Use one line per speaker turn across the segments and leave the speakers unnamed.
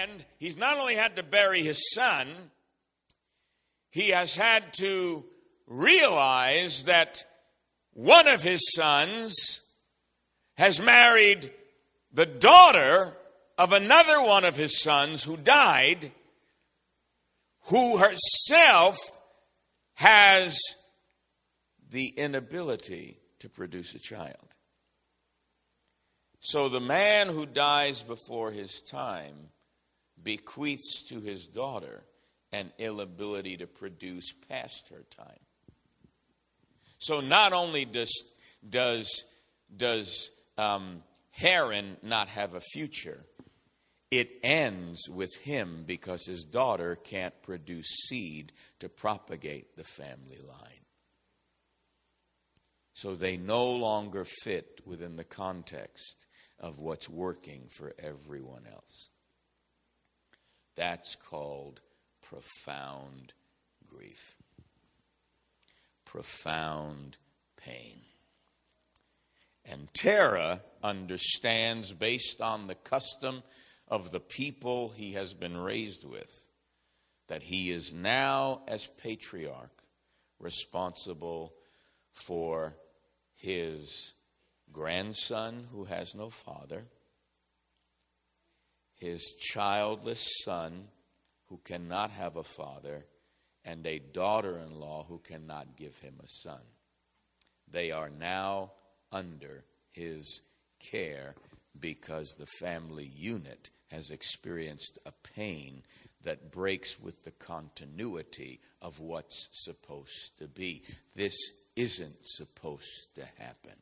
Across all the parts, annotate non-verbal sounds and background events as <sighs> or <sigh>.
And he's not only had to bury his son, he has had to realize that one of his sons has married the daughter of another one of his sons who died, who herself has the inability to produce a child. So the man who dies before his time bequeaths to his daughter an inability to produce past her time. So not only does does does um, Haran not have a future, it ends with him because his daughter can't produce seed to propagate the family line. So they no longer fit within the context of what's working for everyone else. That's called profound grief, profound pain. And Terah understands, based on the custom of the people he has been raised with, that he is now, as patriarch, responsible for his grandson who has no father, his childless son who cannot have a father, and a daughter in law who cannot give him a son. They are now under his care because the family unit has experienced a pain that breaks with the continuity of what's supposed to be. This isn't supposed to happen.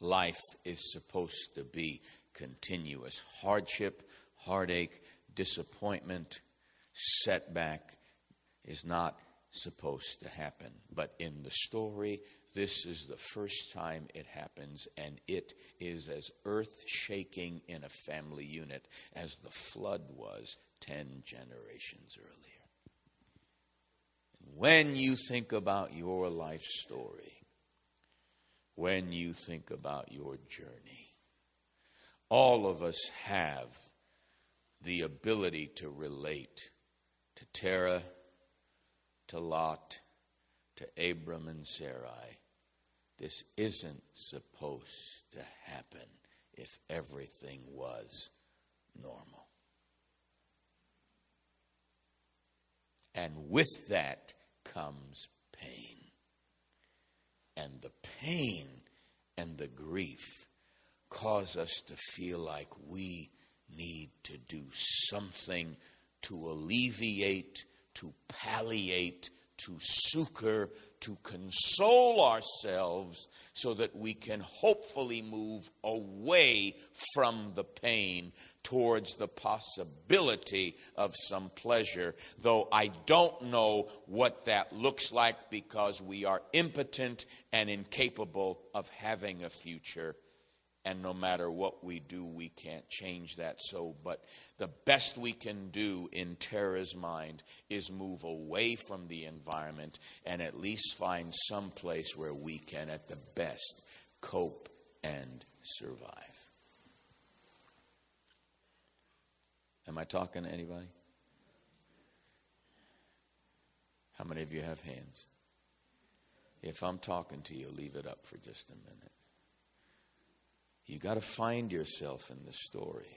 Life is supposed to be continuous hardship, heartache, disappointment, setback is not supposed to happen. But in the story, this is the first time it happens, and it is as earth shaking in a family unit as the flood was 10 generations earlier. When you think about your life story, when you think about your journey, all of us have the ability to relate to Terah, to Lot, to Abram and Sarai. This isn't supposed to happen if everything was normal. And with that comes pain. And the pain and the grief cause us to feel like we need to do something to alleviate, to palliate, to succor, to console ourselves so that we can hopefully move away from the pain towards the possibility of some pleasure. Though I don't know what that looks like because we are impotent and incapable of having a future and no matter what we do, we can't change that. So, but the best we can do in Terah's mind is move away from the environment and at least find some place where we can, at the best, cope and survive. Am I talking to anybody? How many of you have hands? If I'm talking to you, leave it up for just a minute. You got to find yourself in the story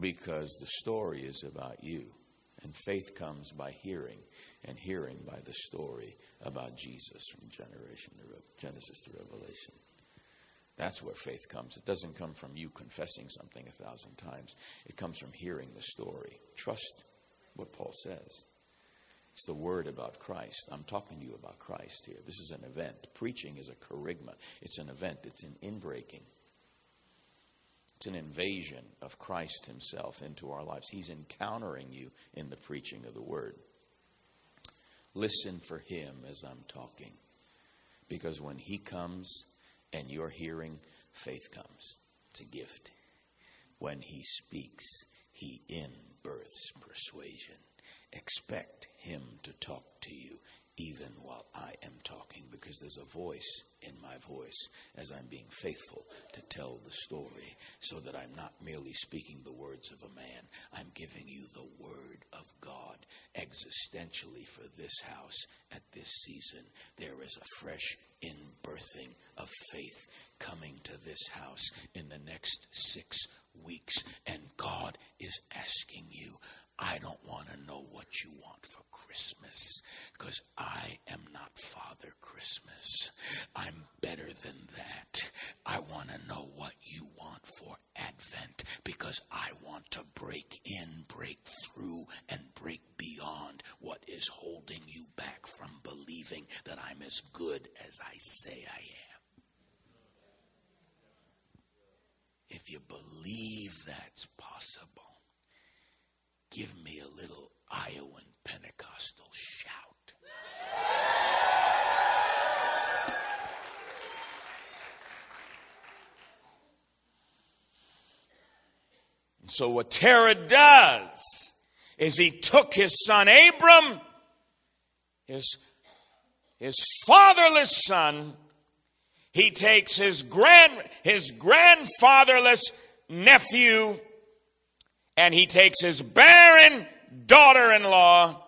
because the story is about you. And faith comes by hearing, and hearing by the story about Jesus from generation to Genesis to Revelation. That's where faith comes. It doesn't come from you confessing something a thousand times, it comes from hearing the story. Trust what Paul says. It's the word about Christ. I'm talking to you about Christ here. This is an event. Preaching is a kerygma, it's an event, it's an inbreaking. It's an invasion of Christ Himself into our lives. He's encountering you in the preaching of the word. Listen for Him as I'm talking. Because when He comes and you're hearing, faith comes. It's a gift. When He speaks, He in births persuasion. Expect him to talk to you even while I am talking because there's a voice in my voice as I'm being faithful to tell the story so that I'm not merely speaking the words of a man. I'm giving you the word of God existentially for this house at this season. There is a fresh inbirthing of faith coming to this house in the next six weeks. And God is asking you, I don't want to know what you want for Christmas because I am not Father Christmas. I'm better than that. I want to know what you want for Advent because I want to break in, break through, and break beyond what is holding you back from believing that I'm as good as I say I am. If you believe that's possible, give me a little Iowan Pentecostal shout. And So, what Terah does is he took his son Abram, his, his fatherless son, he takes his grand his grandfatherless nephew and he takes his barren daughter-in-law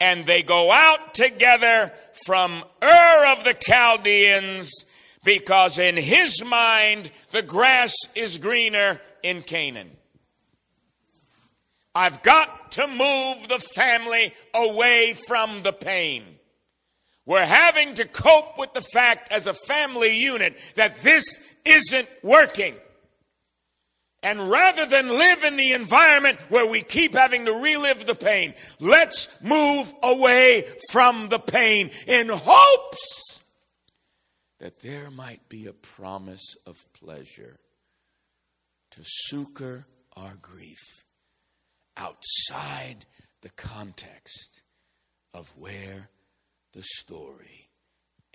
and they go out together from Ur of the Chaldeans because in his mind the grass is greener in Canaan. I've got to move the family away from the pain. We're having to cope with the fact as a family unit that this isn't working. And rather than live in the environment where we keep having to relive the pain, let's move away from the pain in hopes that there might be a promise of pleasure to succor our grief outside the context of where the story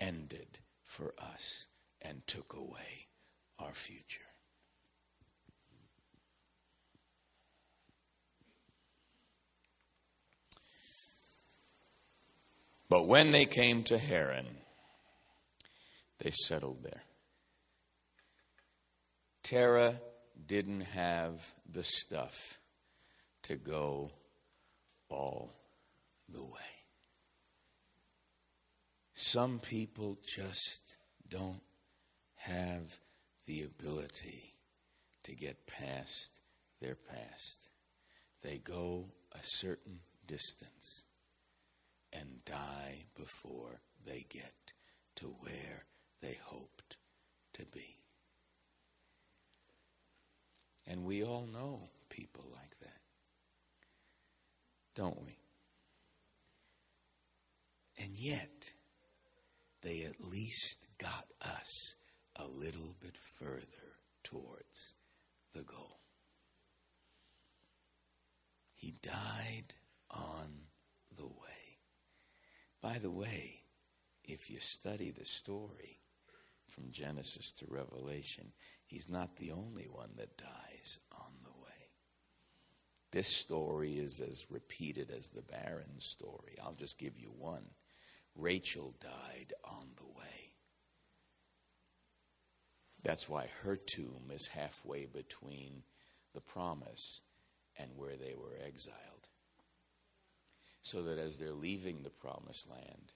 ended for us and took away our future. But when they came to Haran, they settled there. Terah didn't have the stuff to go all the way. Some people just don't have the ability to get past their past. They go a certain distance and die before they get to where they hoped to be. And we all know people like that don't we? And yet, they at least got us a little bit further towards the goal. He died on the way. By the way, if you study the story from Genesis to Revelation, he's not the only one that dies on the way. this story is as repeated as the barren story. I'll just give you one. Rachel died on the way. That's why her tomb is halfway between the promise and where they were exiled. So that as they're leaving the promised land,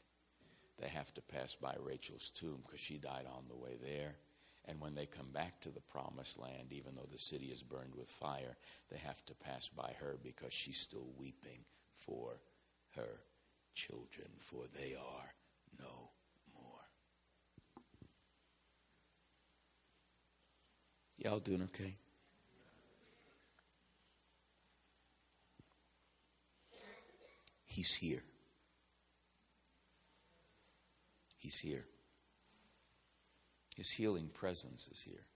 they have to pass by Rachel's tomb because she died on the way there. And when they come back to the promised land, even though the city is burned with fire, they have to pass by her because she's still weeping for her children, for they are no more. Y'all doing okay? He's here. He's here. His healing presence is here.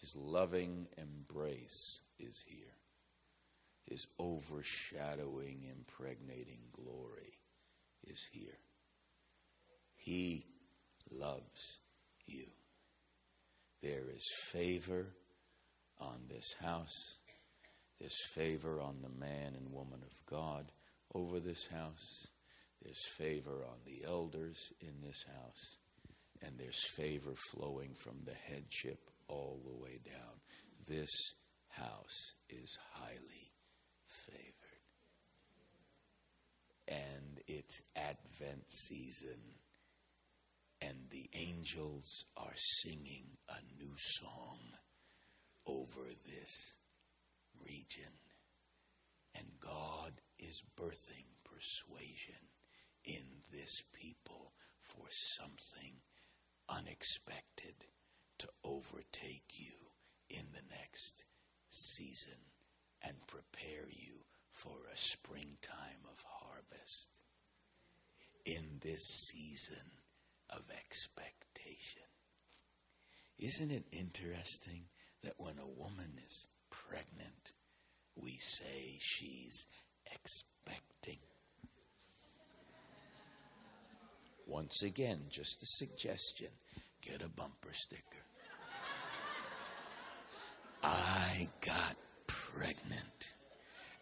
His loving embrace is here. His overshadowing, impregnating glory is here. He loves you. There is favor on this house. There's favor on the man and woman of God over this house. There's favor on the elders in this house, and there's favor flowing from the headship all the way down. This house is highly favored. And it's Advent season, and the angels are singing a new song over this region. And God is birthing persuasion in this people for something unexpected to overtake you in the next season and prepare you for a springtime of harvest. In this season of expectation. Isn't it interesting that when a woman is pregnant, we say she's expecting? Once again, just a suggestion get a bumper sticker. I got pregnant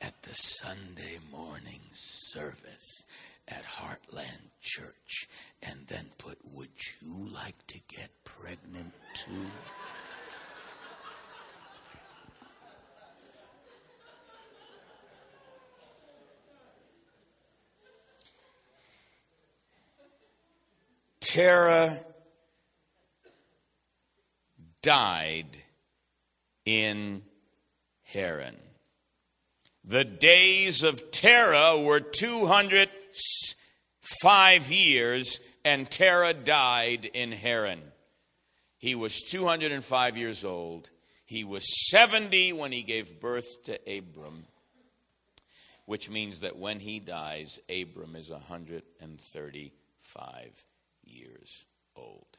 at the Sunday morning service at Heartland Church and then put, Would you like to get pregnant too? Terah died in Haran. The days of Terah were 205 years, and Terah died in Haran. He was 205 years old. He was 70 when he gave birth to Abram, which means that when he dies, Abram is 135 years old.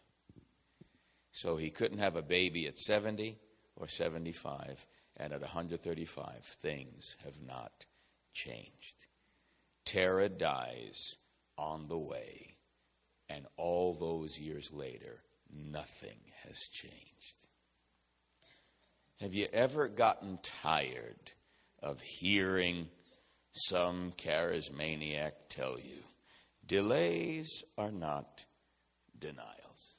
So he couldn't have a baby at 70 or 75, and at 135, things have not changed. Terah dies on the way, and all those years later, nothing has changed. Have you ever gotten tired of hearing some charismaniac tell you, delays are not denials?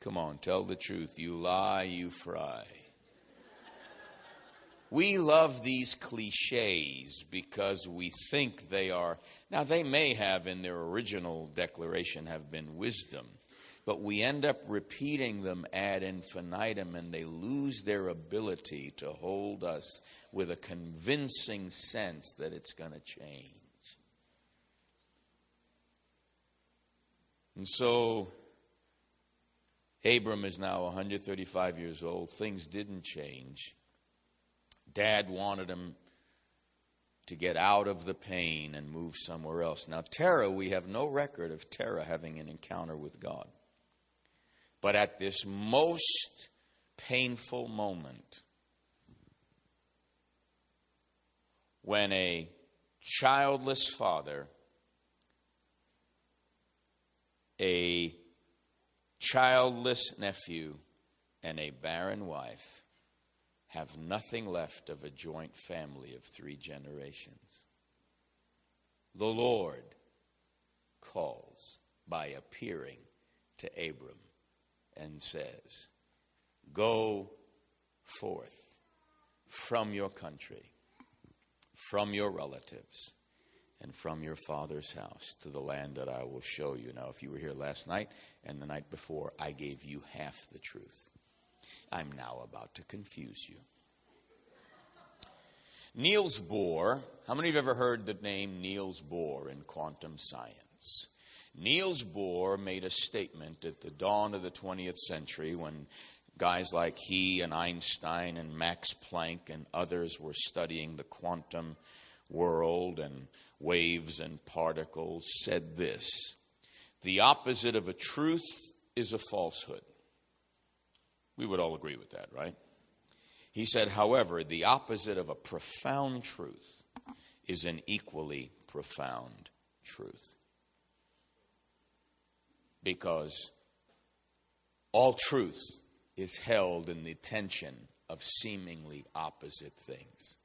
Come on, tell the truth. You lie, you fry. We love these cliches because we think they are, now they may have in their original declaration have been wisdom, but we end up repeating them ad infinitum and they lose their ability to hold us with a convincing sense that it's going to change. And so Abram is now 135 years old. Things didn't change. Dad wanted him to get out of the pain and move somewhere else. Now, Terah, we have no record of Terah having an encounter with God. But at this most painful moment, when a childless father, a childless nephew, and a barren wife have nothing left of a joint family of three generations. The Lord calls by appearing to Abram and says, Go forth from your country, from your relatives and from your father's house to the land that I will show you. Now, if you were here last night and the night before, I gave you half the truth. I'm now about to confuse you. Niels Bohr, how many of you have ever heard the name Niels Bohr in quantum science? Niels Bohr made a statement at the dawn of the 20th century when guys like he and Einstein and Max Planck and others were studying the quantum world and waves and particles, said this The opposite of a truth is a falsehood. We would all agree with that, right? He said, however, the opposite of a profound truth is an equally profound truth. Because all truth is held in the tension of seemingly opposite things.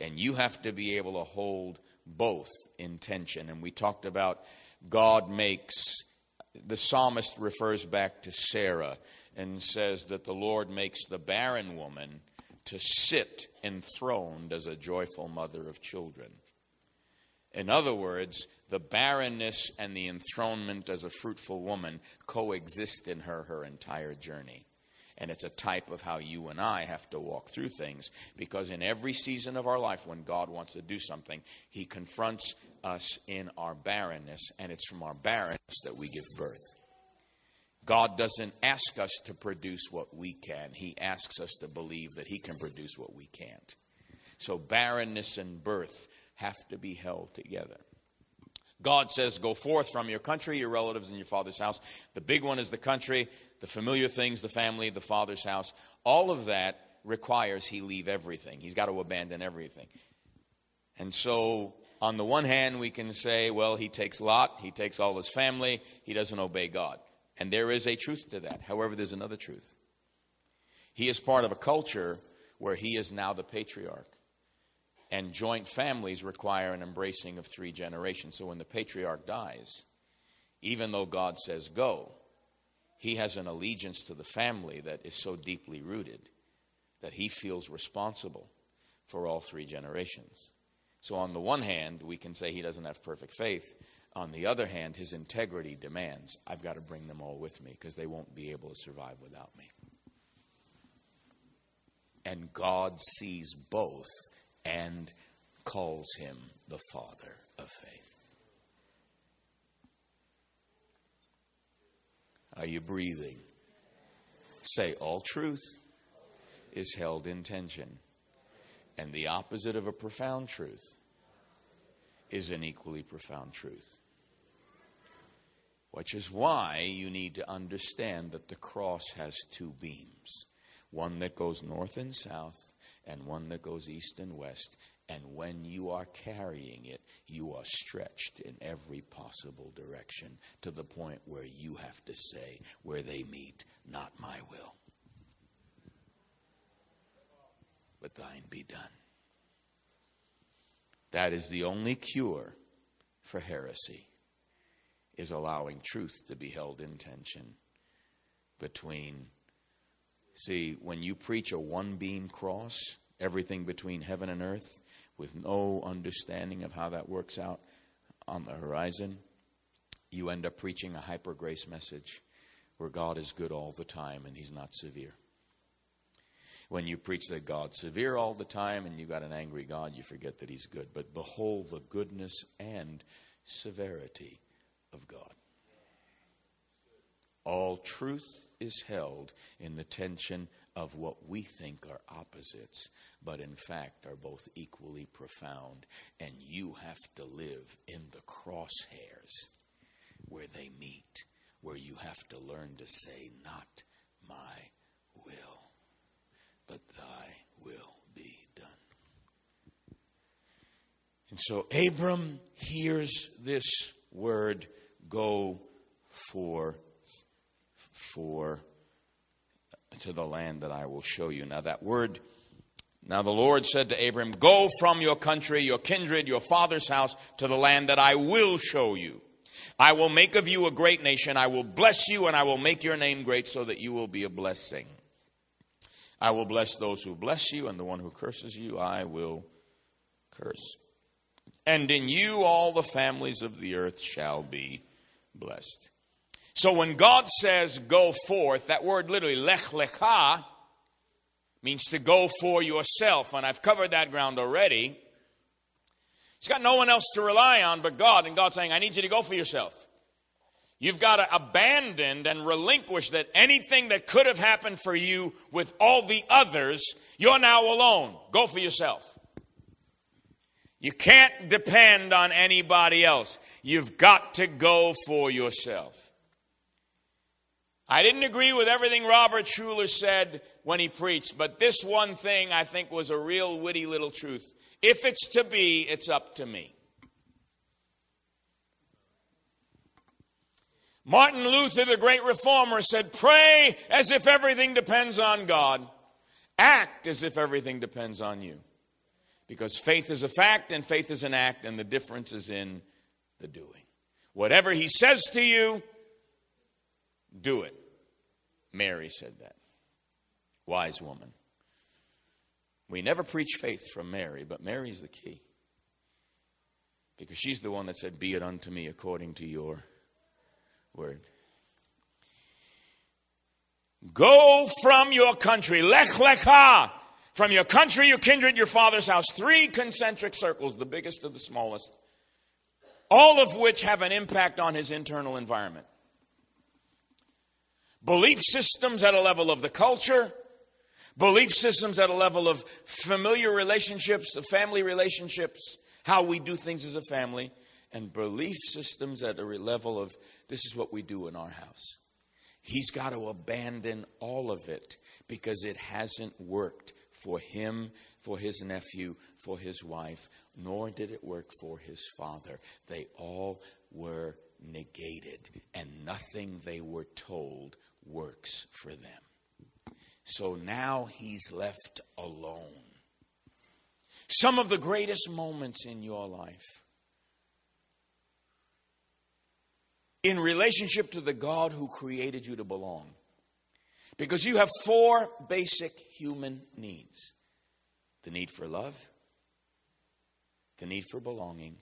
And you have to be able to hold both intention. And we talked about God makes, the psalmist refers back to Sarah and says that the Lord makes the barren woman to sit enthroned as a joyful mother of children. In other words, the barrenness and the enthronement as a fruitful woman coexist in her her entire journey. And it's a type of how you and I have to walk through things because in every season of our life, when God wants to do something, He confronts us in our barrenness, and it's from our barrenness that we give birth. God doesn't ask us to produce what we can, He asks us to believe that He can produce what we can't. So, barrenness and birth have to be held together. God says, Go forth from your country, your relatives, and your father's house. The big one is the country, the familiar things, the family, the father's house. All of that requires he leave everything. He's got to abandon everything. And so, on the one hand, we can say, well, he takes Lot, he takes all his family, he doesn't obey God. And there is a truth to that. However, there's another truth. He is part of a culture where he is now the patriarch. And joint families require an embracing of three generations. So when the patriarch dies, even though God says go, he has an allegiance to the family that is so deeply rooted that he feels responsible for all three generations. So, on the one hand, we can say he doesn't have perfect faith. On the other hand, his integrity demands I've got to bring them all with me because they won't be able to survive without me. And God sees both and calls him the Father of faith. Are you breathing? Say, all truth is held in tension. And the opposite of a profound truth is an equally profound truth. Which is why you need to understand that the cross has two beams one that goes north and south, and one that goes east and west. And when you are carrying it, you are stretched in every possible direction to the point where you have to say, where they meet, not my will, but thine be done. That is the only cure for heresy, is allowing truth to be held in tension between. See, when you preach a one beam cross, everything between heaven and earth with no understanding of how that works out on the horizon, you end up preaching a hyper grace message where God is good all the time and he's not severe. When you preach that God's severe all the time and you got an angry God, you forget that he's good. But behold the goodness and severity of God. All truth is held in the tension of what we think are opposites, but in fact are both equally profound. And you have to live in the crosshairs where they meet, where you have to learn to say, Not my will, but thy will be done. And so Abram hears this word go for for to the land that I will show you. Now, that word, now the Lord said to Abram, Go from your country, your kindred, your father's house to the land that I will show you. I will make of you a great nation. I will bless you, and I will make your name great so that you will be a blessing. I will bless those who bless you, and the one who curses you, I will curse. And in you all the families of the earth shall be blessed. So when God says go forth, that word literally, lech lecha, means to go for yourself. And I've covered that ground already. He's got no one else to rely on but God. And God's saying, I need you to go for yourself. You've got to abandon and relinquish that anything that could have happened for you with all the others, you're now alone. Go for yourself. You can't depend on anybody else. You've got to go for yourself. I didn't agree with everything Robert Schuller said when he preached, but this one thing I think was a real witty little truth. If it's to be, it's up to me. Martin Luther, the great reformer, said, Pray as if everything depends on God, act as if everything depends on you. Because faith is a fact and faith is an act, and the difference is in the doing. Whatever he says to you, do it. Mary said that. Wise woman. We never preach faith from Mary, but Mary's the key. Because she's the one that said, Be it unto me according to your word. Go from your country, lech lecha, from your country, your kindred, your father's house. Three concentric circles, the biggest to the smallest, all of which have an impact on his internal environment. Belief systems at a level of the culture, belief systems at a level of familiar relationships, of family relationships, how we do things as a family, and belief systems at a level of this is what we do in our house. He's got to abandon all of it because it hasn't worked for him, for his nephew, for his wife, nor did it work for his father. They all were negated, and nothing they were told works for them. So now he's left alone. Some of the greatest moments in your life in relationship to the God who created you to belong. Because you have four basic human needs the need for love, the need for belonging,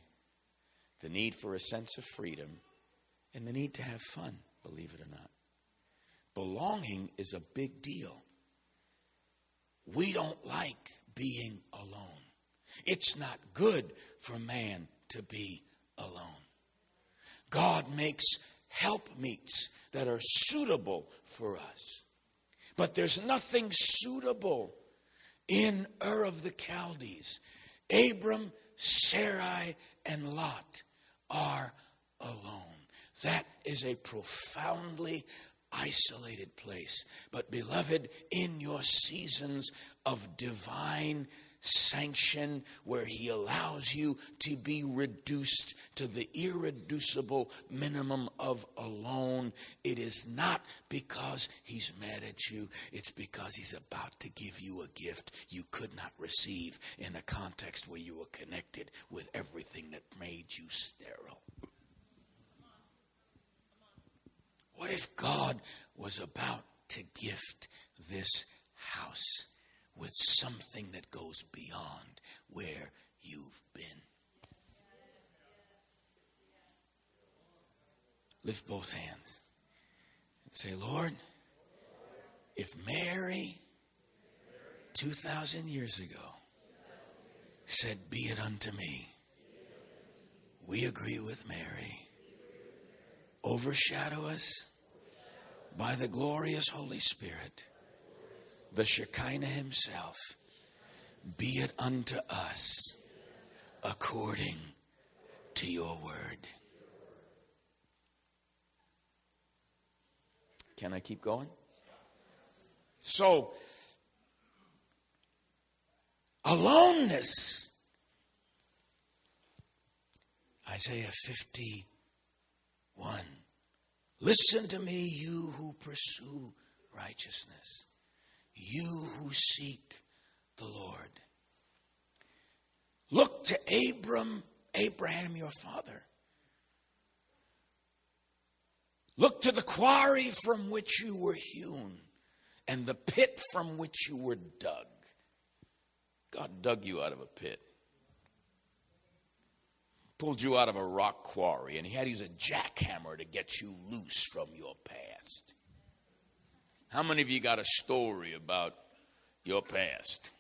the need for a sense of freedom, and the need to have fun, believe it or not. Belonging is a big deal. We don't like being alone. It's not good for man to be alone. God makes helpmeets that are suitable for us. But there's nothing suitable in Ur of the Chaldees. Abram, Sarai, and Lot are alone. That is a profoundly isolated place. But, beloved, in your seasons of divine sanction where he allows you to be reduced to the irreducible minimum of alone. It is not because he's mad at you, it's because he's about to give you a gift you could not receive in a context where you were connected with everything that made you sterile. What if God was about to gift this house? with something that goes beyond where you've been. Lift both hands and say, Lord, if Mary 2,000 years ago said, Be it unto me, we agree with Mary. Overshadow us by the glorious Holy Spirit the Shekinah himself, be it unto us according to your word. Can I keep going? So, aloneness. Isaiah 51. Listen to me, you who pursue righteousness you who seek the Lord. Look to Abram, Abraham your father. Look to the quarry from which you were hewn and the pit from which you were dug. God dug you out of a pit, pulled you out of a rock quarry, and He had to use a jackhammer to get you loose from your past. How many of you got a story about your past?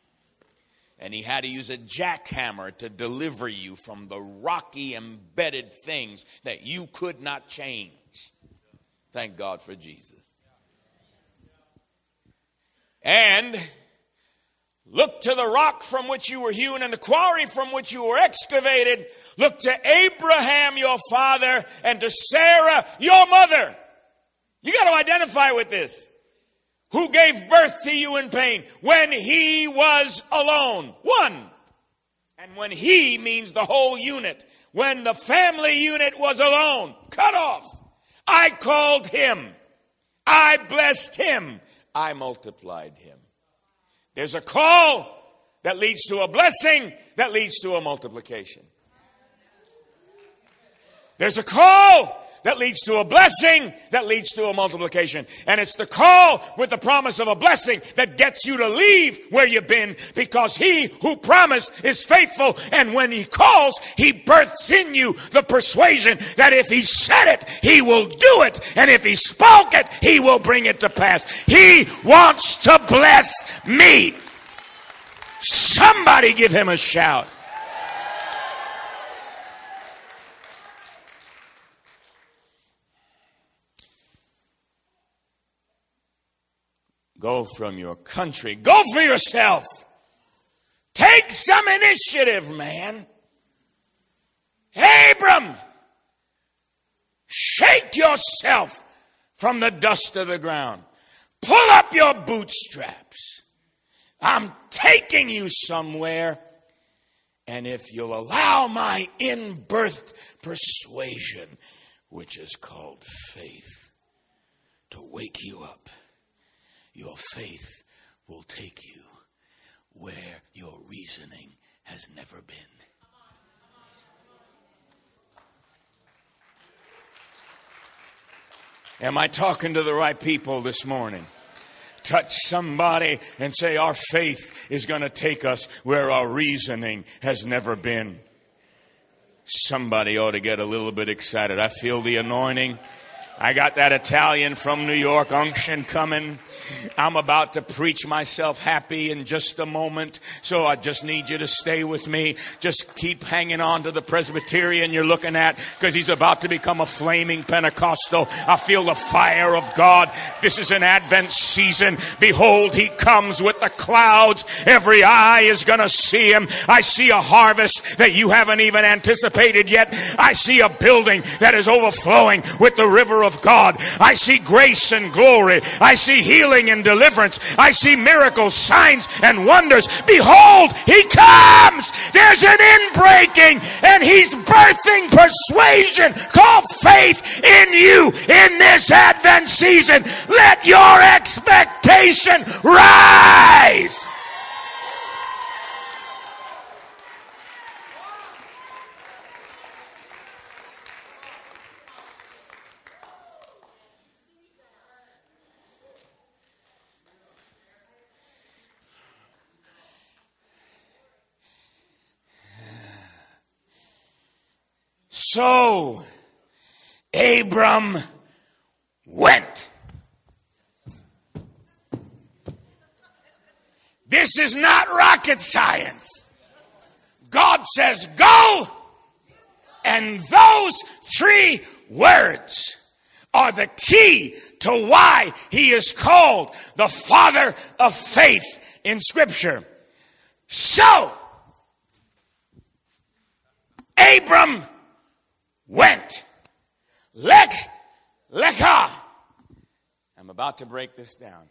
And he had to use a jackhammer to deliver you from the rocky, embedded things that you could not change. Thank God for Jesus. And look to the rock from which you were hewn and the quarry from which you were excavated. Look to Abraham, your father, and to Sarah, your mother. You got to identify with this who gave birth to you in pain when he was alone. One. And when he means the whole unit. When the family unit was alone, cut off. I called him. I blessed him. I multiplied him. There's a call that leads to a blessing that leads to a multiplication. There's a call that leads to a blessing that leads to a multiplication. And it's the call with the promise of a blessing that gets you to leave where you've been because he who promised is faithful. And when he calls, he births in you the persuasion that if he said it, he will do it. And if he spoke it, he will bring it to pass. He wants to bless me. Somebody give him a shout. Go from your country. Go for yourself. Take some initiative, man. Abram, shake yourself from the dust of the ground. Pull up your bootstraps. I'm taking you somewhere. And if you'll allow my in-birthed persuasion, which is called faith, to wake you up your faith will take you where your reasoning has never been. Am I talking to the right people this morning? Touch somebody and say, Our faith is going to take us where our reasoning has never been. Somebody ought to get a little bit excited. I feel the anointing. I got that Italian from New York unction coming. I'm about to preach myself happy in just a moment. So I just need you to stay with me. Just keep hanging on to the Presbyterian you're looking at because he's about to become a flaming Pentecostal. I feel the fire of God. This is an Advent season. Behold, he comes with the clouds. Every eye is going to see him. I see a harvest that you haven't even anticipated yet. I see a building that is overflowing with the river of God. I see grace and glory. I see healing and deliverance. I see miracles, signs, and wonders. Behold, he comes. There's an inbreaking, and he's birthing persuasion called faith in you in this Advent season. Let your expectation rise. So Abram went. This is not rocket science. God says, go. And those three words are the key to why he is called the father of faith in Scripture. So, Abram went. Lech, lecha. I'm about to break this down.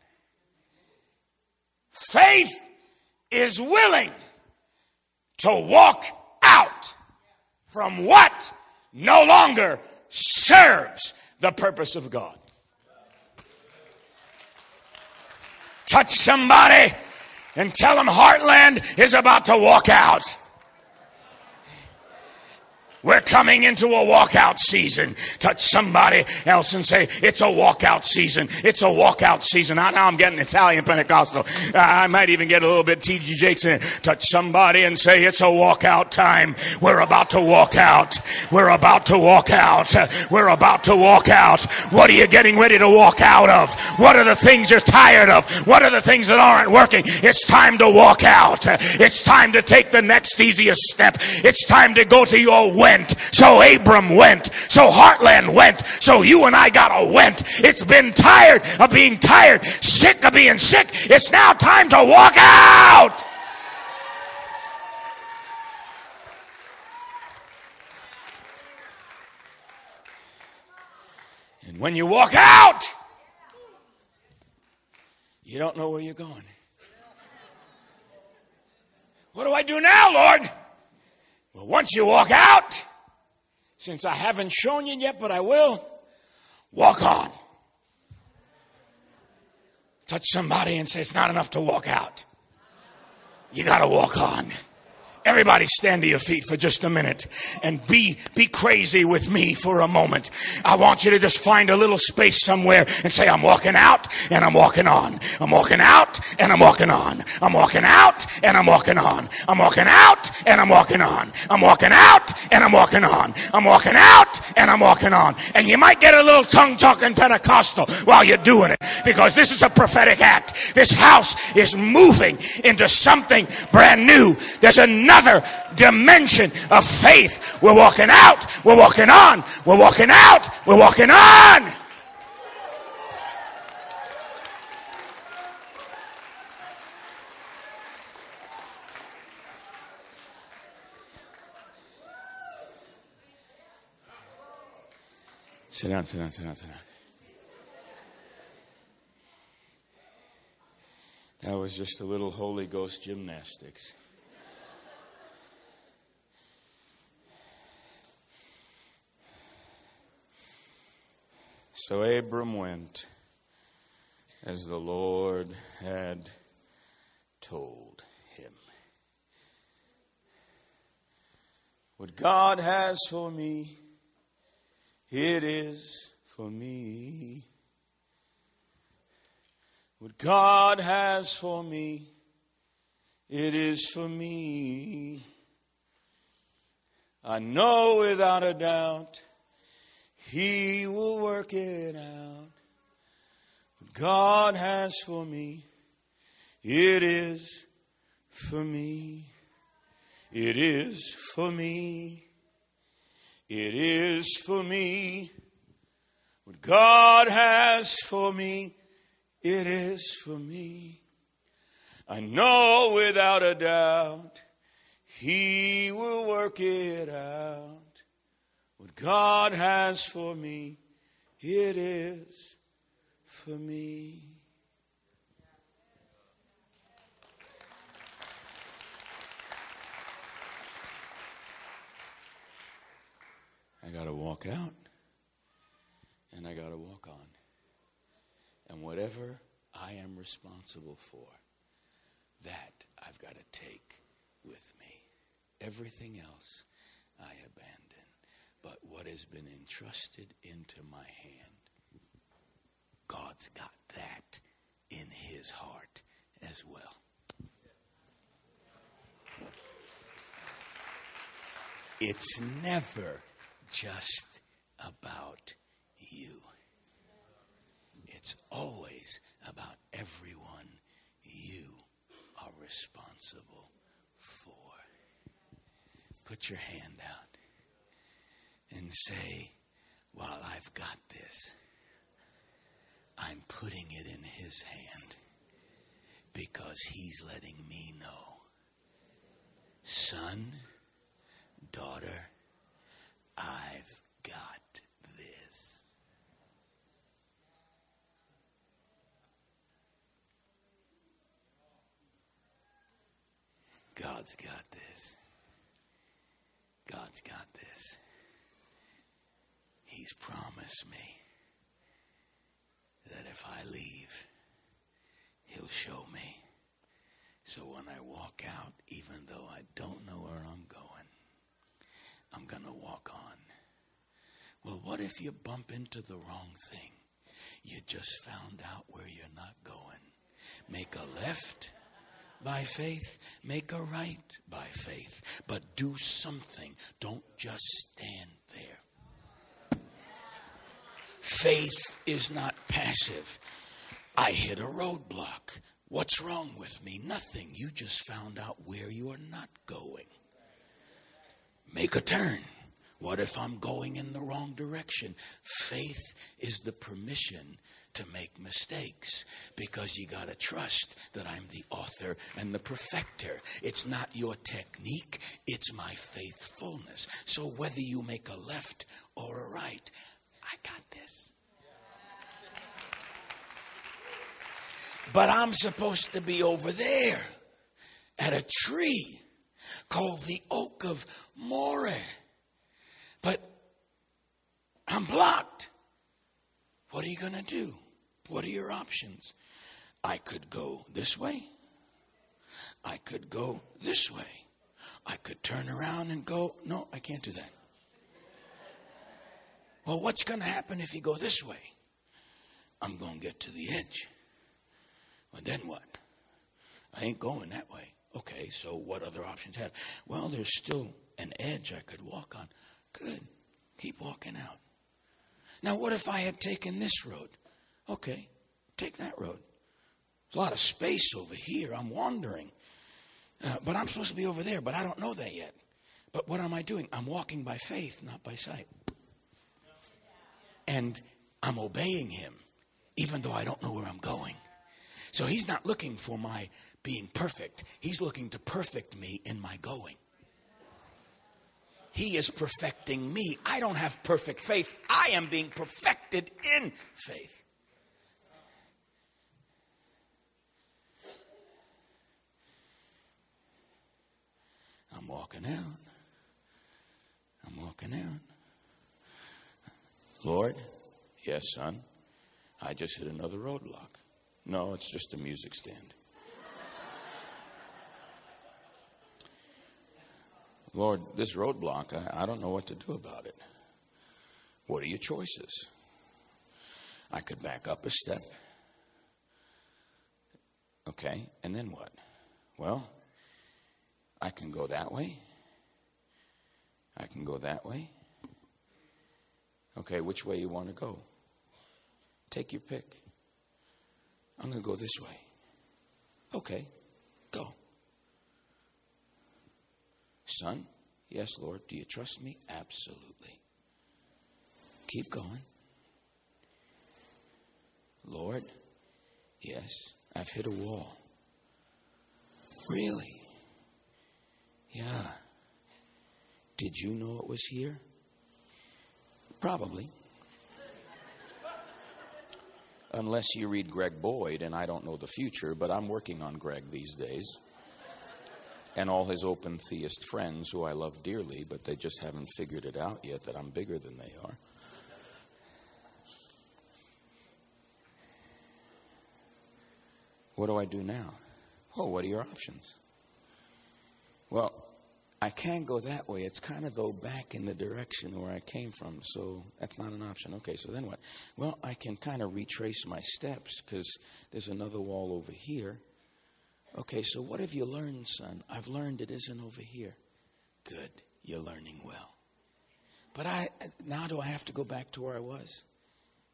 Faith is willing to walk out from what no longer serves the purpose of God. Touch somebody and tell them Heartland is about to walk out. We're coming into a walkout season. Touch somebody else and say, it's a walkout season. It's a walkout season. I, now I'm getting Italian Pentecostal. I might even get a little bit T.D. Jakes in it. Touch somebody and say, it's a walkout time. We're about to walk out. We're about to walk out. We're about to walk out. What are you getting ready to walk out of? What are the things you're tired of? What are the things that aren't working? It's time to walk out. It's time to take the next easiest step. It's time to go to your way went. So Abram went. So Heartland went. So you and I gotta went. It's been tired of being tired, sick of being sick. It's now time to walk out. And when you walk out, you don't know where you're going. What do I do now, Lord? Well, once you walk out, since I haven't shown you yet, but I will, walk on. Touch somebody and say, It's not enough to walk out. You got to walk on. Everybody stand to your feet for just a minute and be, be crazy with me for a moment. I want you to just find a little space somewhere and say, I'm walking out and I'm walking on. I'm walking out and I'm walking on. I'm walking out and I'm walking on. I'm walking out and I'm walking on. I'm walking out and I'm walking on. I'm walking out and I'm walking on. And you might get a little tongue talking Pentecostal while you're doing it because this is a prophetic act. This house is moving into something brand new. There's another another dimension of faith. We're walking out, we're walking on, we're walking out, we're walking on. Sit down, sit down, sit down, sit down. That was just a little Holy Ghost gymnastics. So Abram went as the Lord had told him. What God has for me, it is for me. What God has for me, it is for me. I know without a doubt he will work it out. What God has for me, it is for me. It is for me. It is for me. What God has for me, it is for me. I know without a doubt He will work it out. God has for me, it is for me. I got to walk out and I got to walk on. And whatever I am responsible for, that I've got to take with me. Everything else I abandon but what has been entrusted into my hand, God's got that in his heart as well. It's never just about you. It's always about everyone you are responsible for. Put your hand out and say, While I've got this, I'm putting it in His hand because He's letting me know. Son, daughter, I've got this. God's got this. God's got this. He's promised me that if I leave, He'll show me. So when I walk out, even though I don't know where I'm going, I'm going to walk on. Well, what if you bump into the wrong thing? You just found out where you're not going. Make a left by faith, make a right by faith, but do something. Don't just stand there. Faith is not passive. I hit a roadblock. What's wrong with me? Nothing. You just found out where you are not going. Make a turn. What if I'm going in the wrong direction? Faith is the permission to make mistakes because you got to trust that I'm the author and the perfecter. It's not your technique, it's my faithfulness. So whether you make a left or a right, I got this. But I'm supposed to be over there at a tree called the Oak of Moreh. But I'm blocked. What are you going to do? What are your options? I could go this way. I could go this way. I could turn around and go. No, I can't do that. Well, what's going to happen if you go this way? I'm going to get to the edge. Well, then what? I ain't going that way. Okay, so what other options have? Well, there's still an edge I could walk on. Good. Keep walking out. Now, what if I had taken this road? Okay, take that road. There's a lot of space over here. I'm wandering. Uh, but I'm supposed to be over there, but I don't know that yet. But what am I doing? I'm walking by faith, not by sight. And I'm obeying him, even though I don't know where I'm going. So he's not looking for my being perfect, he's looking to perfect me in my going. He is perfecting me. I don't have perfect faith. I am being perfected in faith. I'm walking out. I'm walking out. Lord, yes, son, I just hit another roadblock. No, it's just a music stand. Lord, this roadblock, I, I don't know what to do about it. What are your choices? I could back up a step. Okay, and then what? Well, I can go that way. I can go that way. Okay, which way you want to go? Take your pick. I'm going to go this way. Okay, go. Son, yes, Lord. Do you trust me? Absolutely. Keep going. Lord, yes, I've hit a wall. Really? Yeah. Did you know it was here? Probably. Unless you read Greg Boyd, and I don't know the future, but I'm working on Greg these days. And all his open theist friends, who I love dearly, but they just haven't figured it out yet that I'm bigger than they are. What do I do now? Oh, what are your options? Well, I can't go that way. It's kind of though back in the direction where I came from, so that's not an option. Okay, so then what? Well, I can kind of retrace my steps because there's another wall over here. Okay, so what have you learned, son? I've learned it isn't over here. Good, you're learning well. But I now do I have to go back to where I was?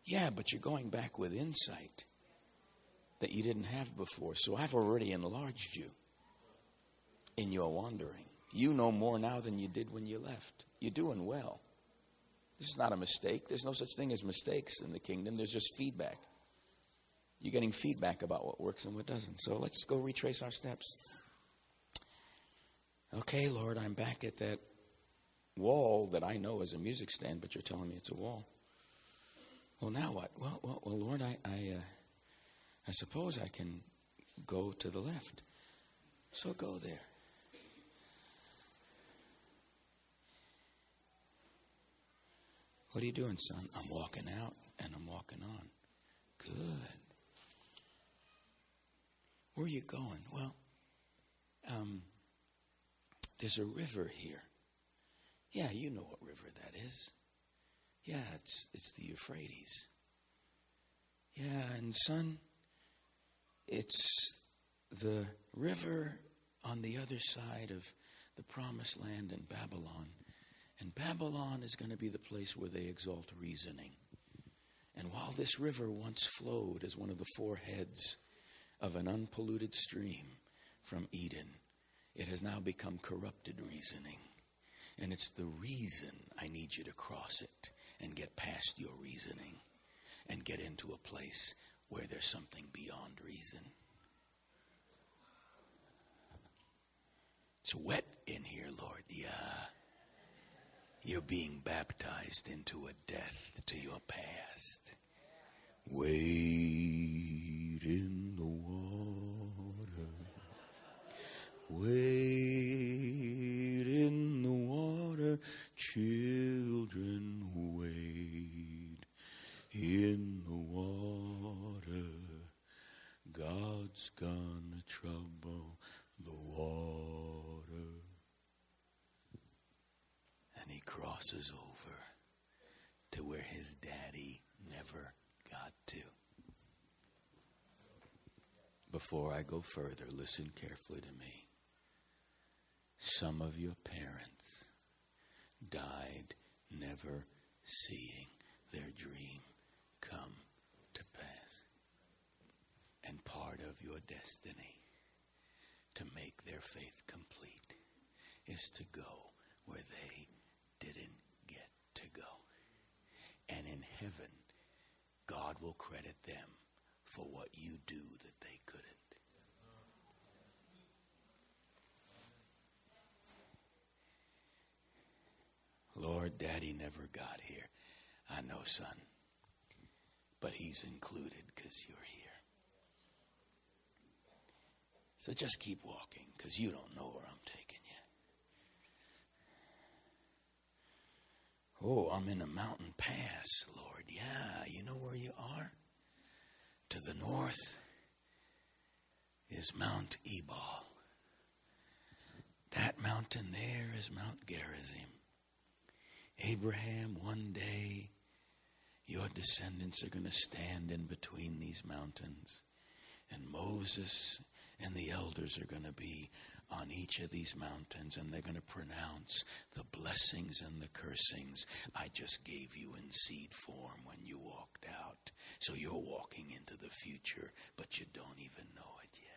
Yeah, but you're going back with insight that you didn't have before. So I've already enlarged you in your wandering. You know more now than you did when you left. You're doing well. This is not a mistake. There's no such thing as mistakes in the kingdom, there's just feedback. You're getting feedback about what works and what doesn't. So let's go retrace our steps. Okay, Lord, I'm back at that wall that I know is a music stand, but you're telling me it's a wall. Well, now what? Well, well, well Lord, I, I, uh, I suppose I can go to the left. So go there. What are you doing, son? I'm walking out and I'm walking on. Good. Where are you going? Well, um, there's a river here. Yeah, you know what river that is. Yeah, it's it's the Euphrates. Yeah, and son, it's the river on the other side of the promised land in Babylon. And Babylon is going to be the place where they exalt reasoning. And while this river once flowed as one of the four heads of an unpolluted stream from Eden, it has now become corrupted reasoning. And it's the reason I need you to cross it and get past your reasoning and get into a place where there's something beyond reason. It's wet in here, Lord. Yeah. You're being baptized into a death to your past. Wade in the water. Wade in the water. Children, wade in the water. God's gonna trouble the crosses over to where his daddy never got to. Before I go further, listen carefully to me. Some of your parents died never seeing their dream come to pass. And part of your destiny to make their faith complete is to go where they didn't get to go. And in heaven, God will credit them for what you do that they couldn't. Lord, Daddy never got here. I know, son. But he's included because you're here. So just keep walking because you don't know where I'm taking you. Oh, I'm in a mountain pass, Lord. Yeah, you know where you are? To the north is Mount Ebal. That mountain there is Mount Gerizim. Abraham, one day your descendants are going to stand in between these mountains. And Moses and the elders are going to be on each of these mountains and they're going to pronounce the blessings and the cursings I just gave you in seed form when you walked out. So you're walking into the future, but you don't even know it yet.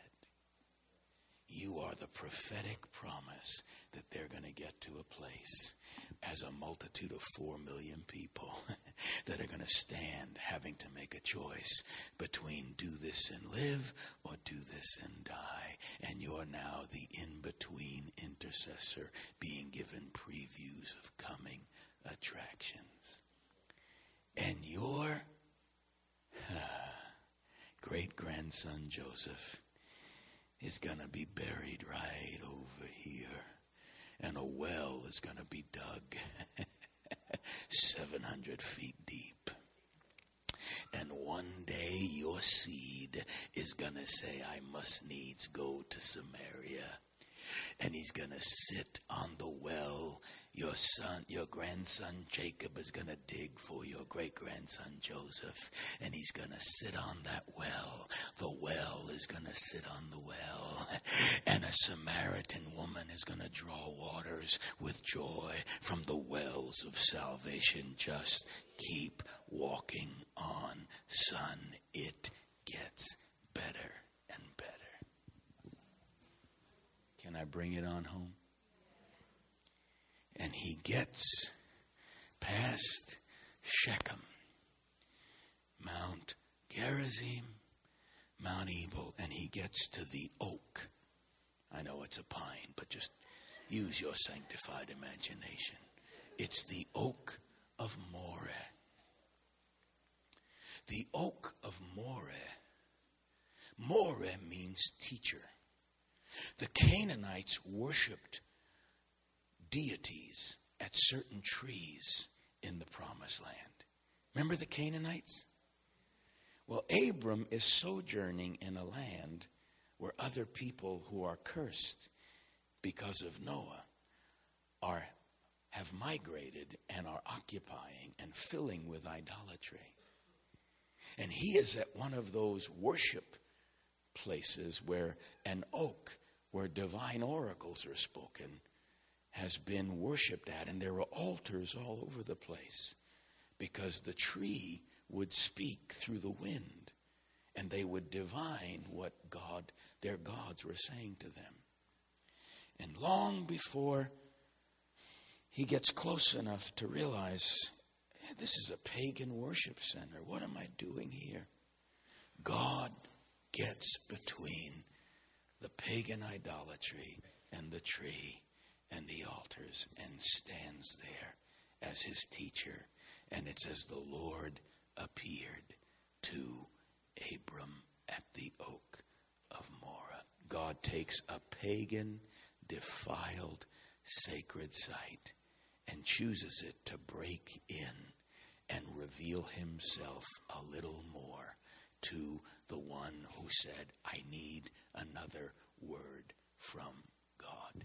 You are the prophetic promise that they're going to get to a place as a multitude of four million people <laughs> that are going to stand having to make a choice between do this and live or do this and die. And you're now the in between intercessor being given previews of coming attractions. And your <sighs> great grandson Joseph is going to be buried right over here. And a well is going to be dug <laughs> 700 feet deep. And one day your seed is going to say, I must needs go to Samaria and he's going to sit on the well your son, your grandson Jacob is going to dig for your great grandson Joseph, and he's going to sit on that well. The well is going to sit on the well, and a Samaritan woman is going to draw waters with joy from the wells of salvation. Just keep walking on, son. It gets better and better. Can I bring it on home? And he gets past Shechem, Mount Gerizim, Mount Ebal, and he gets to the oak. I know it's a pine, but just use your sanctified imagination. It's the oak of Moreh. The oak of Moreh. Moreh means teacher. The Canaanites worshiped deities at certain trees in the promised land. Remember the Canaanites? Well, Abram is sojourning in a land where other people who are cursed because of Noah are have migrated and are occupying and filling with idolatry. And he is at one of those worship places where an oak where divine oracles are spoken has been worshiped at. And there are altars all over the place because the tree would speak through the wind and they would divine what God, their gods, were saying to them. And long before he gets close enough to realize this is a pagan worship center, what am I doing here? God gets between the pagan idolatry and the tree and the altars and stands there as his teacher. And it says, The Lord appeared to Abram at the oak of Moreh. God takes a pagan, defiled, sacred site and chooses it to break in and reveal himself a little more to the one who said, I need another word from God.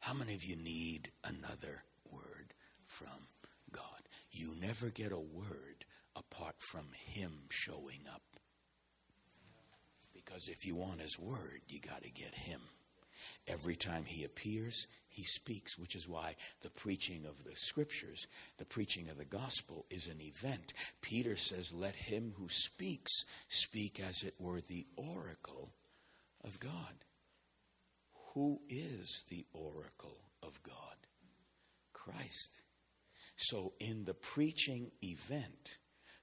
How many of you need another word from God? You never get a word apart from Him showing up. Because if you want His word, you got to get Him. Every time He appears, He speaks, which is why the preaching of the scriptures, the preaching of the gospel, is an event. Peter says, Let him who speaks speak as it were the oracle of God. Who is the oracle of God? Christ. So, in the preaching event,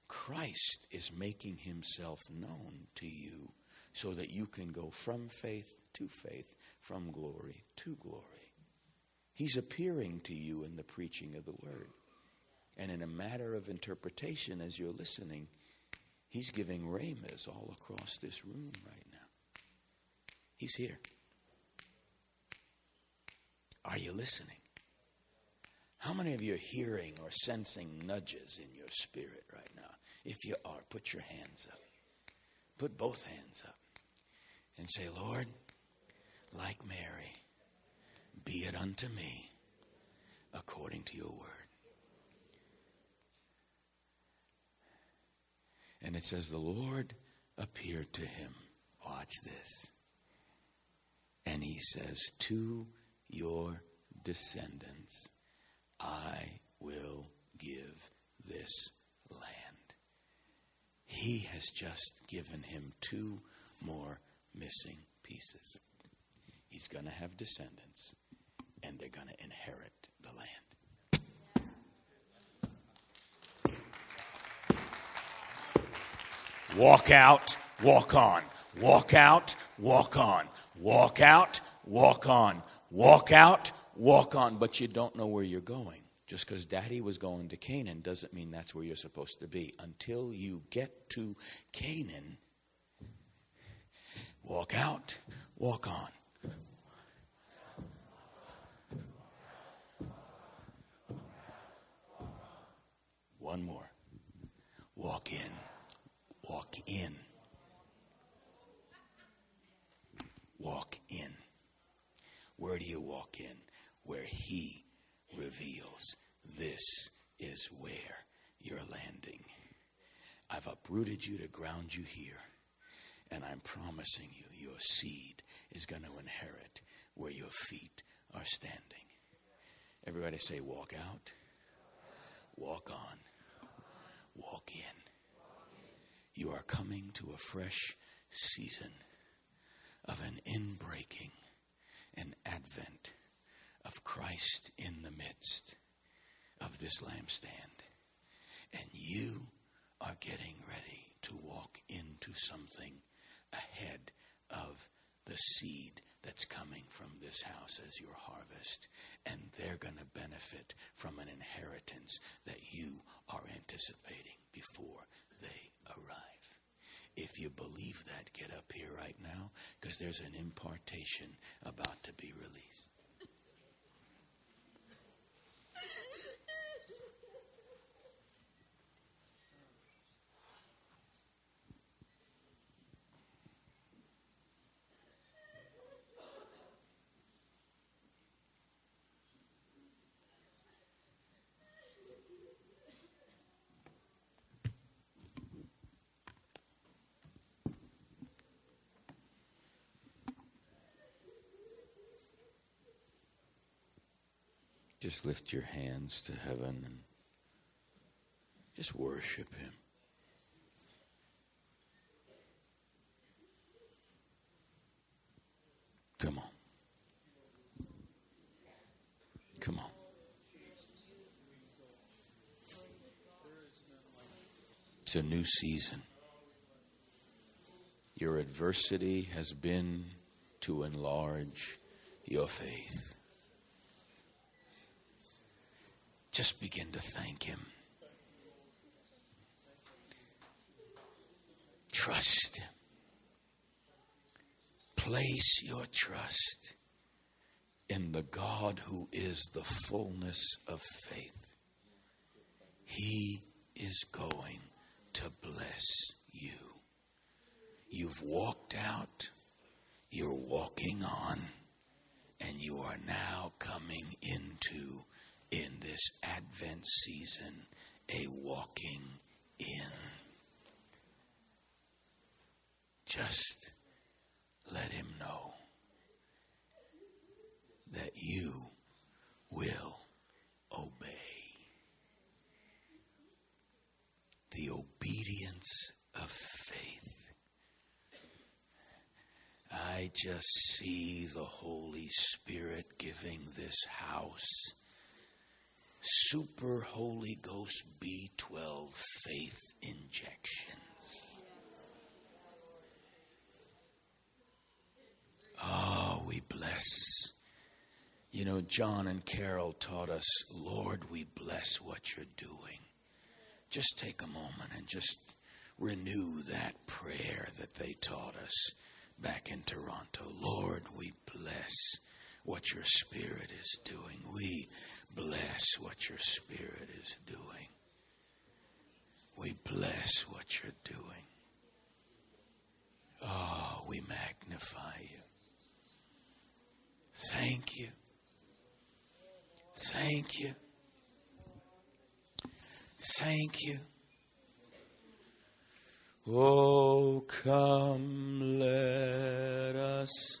Christ is making himself known to you so that you can go from faith to faith, from glory to glory. He's appearing to you in the preaching of the word. And in a matter of interpretation, as you're listening, he's giving rhemas all across this room right now. He's here. Are you listening? How many of you are hearing or sensing nudges in your spirit right now? If you are, put your hands up. Put both hands up and say, Lord, like Mary, be it unto me according to your word. And it says, The Lord appeared to him. Watch this. And he says, To your descendants I will give this land. He has just given him two more missing pieces. He's going to have descendants, and they're going to inherit the land. Walk out, walk on. Walk out, walk on. Walk out, walk on. Walk out, walk on. But you don't know where you're going. Just because daddy was going to Canaan doesn't mean that's where you're supposed to be. Until you get to Canaan, walk out, walk on. One more. Walk in. Walk in. Walk in. Where do you walk in? Where He reveals this is where you're landing. I've uprooted you to ground you here, and I'm promising you your seed is going to inherit where your feet are standing. Everybody say, walk out, walk on, walk in. You are coming to a fresh season of an inbreaking, an advent of Christ in the midst of this lampstand. And you are getting ready to walk into something ahead of the seed that's coming from this house as your harvest. And they're going to benefit from an inheritance that you are anticipating before they arrive. If you believe that, get up here right now because there's an impartation about to be released. Just lift your hands to heaven and just worship Him. Come on. Come on. It's a new season. Your adversity has been to enlarge your faith. Just begin to thank Him. Trust Him. Place your trust in the God who is the fullness of faith. He is going to bless you. You've walked out, you're walking on, and you are now coming coming into in this Advent season a walking in. Just let him know that you will obey. The obedience of faith. I just see the Holy Spirit giving this house super Holy Ghost B12 faith injections. Oh, we bless. You know, John and Carol taught us, Lord, we bless what you're doing. Just take a moment and just renew that prayer that they taught us back in Toronto. Lord, we bless what your Spirit is doing. We bless what your Spirit is doing. We bless what you're doing. Oh, we magnify you. Thank you. Thank you. Thank you. Oh, come, let us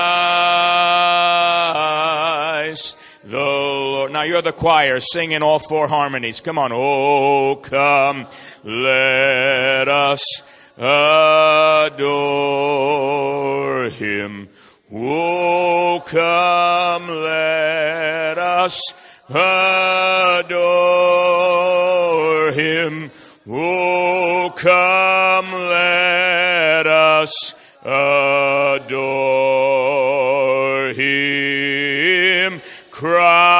Now you're the choir singing all four harmonies. Come on. Oh, come, let us adore him. Oh, come, let us adore him. Oh, come, let us adore him. Christ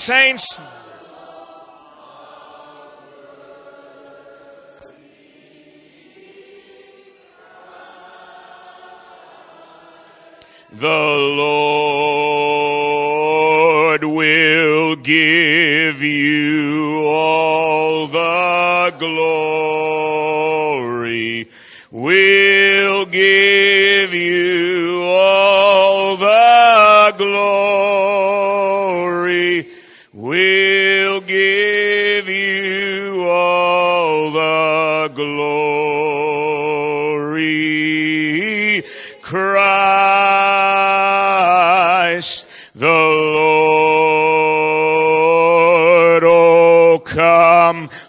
saints. The Lord will give you all the glory. Will give you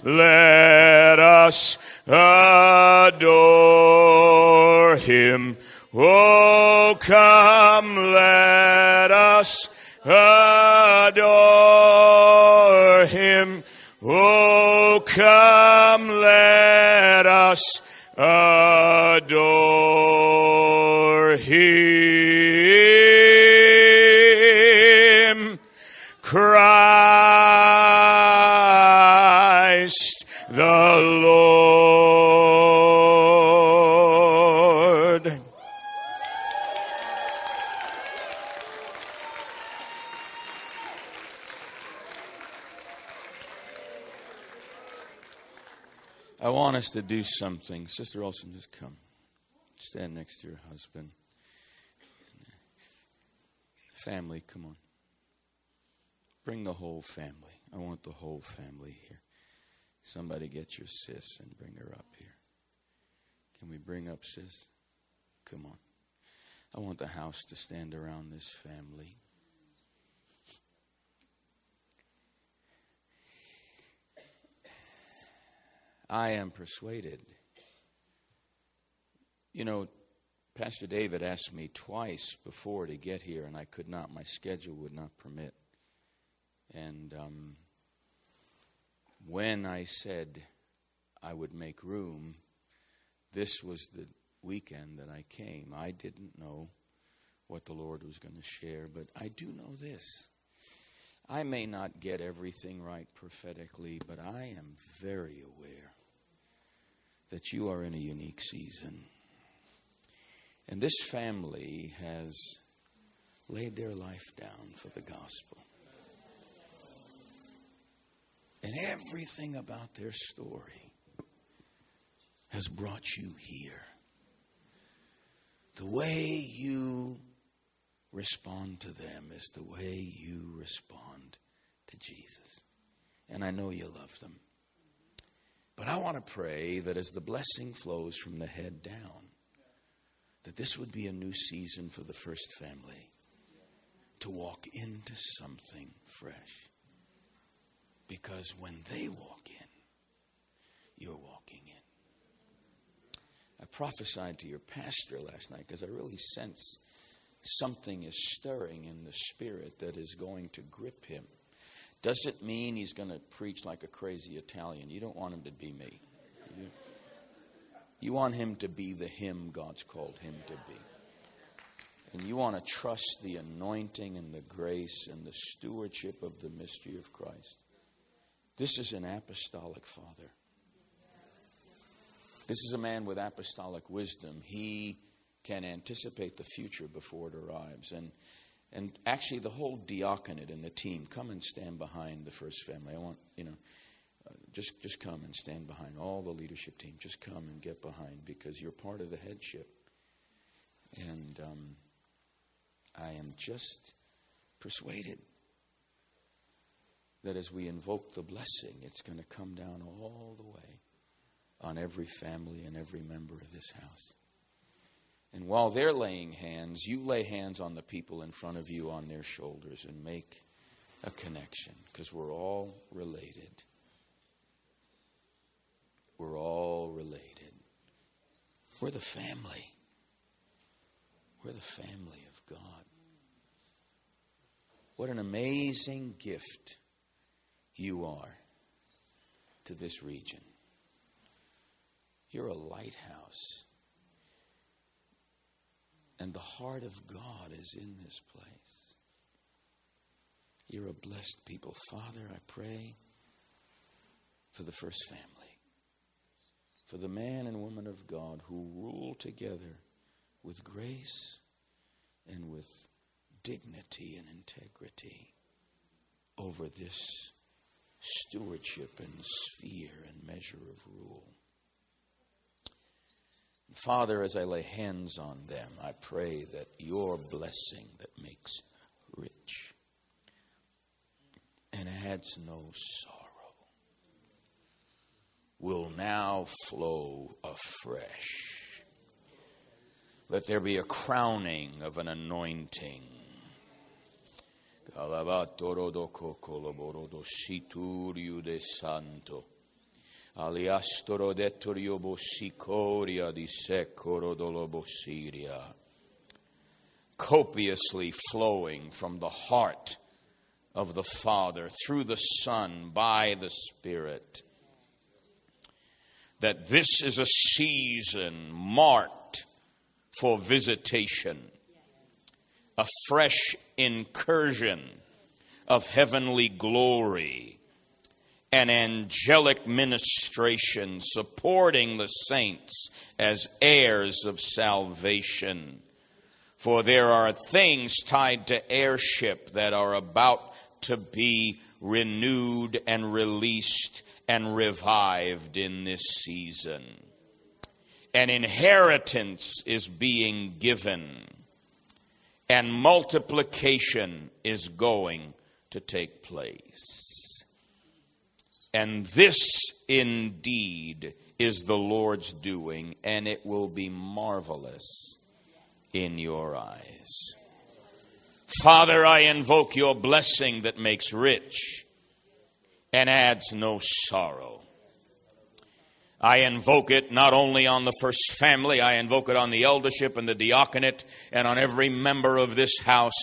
let To do something. Sister Olson, just come. Stand next to your husband. Family, come on. Bring the whole family. I want the whole family here. Somebody get your sis and bring her up here. Can we bring up sis? Come on. I want the house to stand around this family. I am persuaded. You know, Pastor David asked me twice before to get here, and I could not. My schedule would not permit. And um, when I said I would make room, this was the weekend that I came. I didn't know what the Lord was going to share, but I do know this. I may not get everything right prophetically, but I am very aware that you are in a unique season. And this family has laid their life down for the gospel. And everything about their story has brought you here. The way you respond to them is the way you respond to Jesus. And I know you love them. But I want to pray that as the blessing flows from the head down, that this would be a new season for the first family to walk into something fresh. Because when they walk in, you're walking in. I prophesied to your pastor last night because I really sense something is stirring in the spirit that is going to grip him. Doesn't mean he's going to preach like a crazy Italian. You don't want him to be me. You, you want him to be the him God's called him to be. And you want to trust the anointing and the grace and the stewardship of the mystery of Christ. This is an apostolic father. This is a man with apostolic wisdom. He can anticipate the future before it arrives. And, and actually, the whole diaconate and the team come and stand behind the first family. I want, you know, uh, just, just come and stand behind. All the leadership team, just come and get behind because you're part of the headship. And um, I am just persuaded that as we invoke the blessing, it's going to come down all the way on every family and every member of this house. And while they're laying hands, you lay hands on the people in front of you on their shoulders and make a connection because we're all related. We're all related. We're the family. We're the family of God. What an amazing gift you are to this region. You're a lighthouse and the heart of God is in this place. You're a blessed people. Father, I pray for the first family, for the man and woman of God who rule together with grace and with dignity and integrity over this stewardship and sphere and measure of rule. Father, as I lay hands on them, I pray that your blessing that makes rich and adds no sorrow will now flow afresh. Let there be a crowning of an anointing. santo aliastoro dettorio bossicoria di secoro dolobosiria, copiously flowing from the heart of the Father through the Son by the Spirit. That this is a season marked for visitation, a fresh incursion of heavenly glory an angelic ministration supporting the saints as heirs of salvation. For there are things tied to heirship that are about to be renewed and released and revived in this season. An inheritance is being given, and multiplication is going to take place. And this indeed is the Lord's doing, and it will be marvelous in your eyes. Father, I invoke your blessing that makes rich and adds no sorrow. I invoke it not only on the first family, I invoke it on the eldership and the diaconate and on every member of this house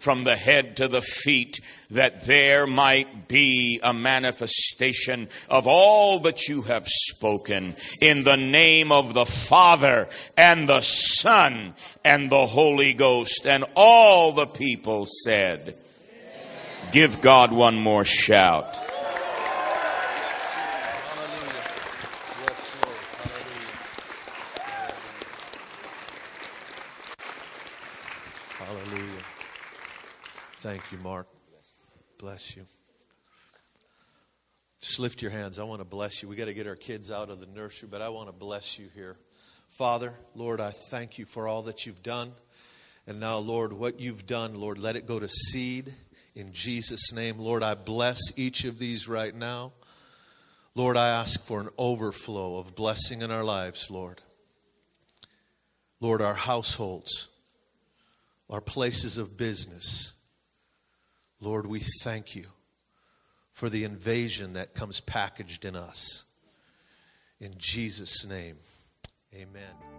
from the head to the feet, that there might be a manifestation of all that you have spoken in the name of the Father and the Son and the Holy Ghost. And all the people said, Give God one more shout.
Thank you, Mark. Bless you. Just lift your hands. I want to bless you. We got to get our kids out of the nursery, but I want to bless you here. Father, Lord, I thank you for all that you've done. And now, Lord, what you've done, Lord, let it go to seed in Jesus' name. Lord, I bless each of these right now. Lord, I ask for an overflow of blessing in our lives, Lord. Lord, our households, our places of business, Lord, we thank you for the invasion that comes packaged in us. In Jesus' name, amen.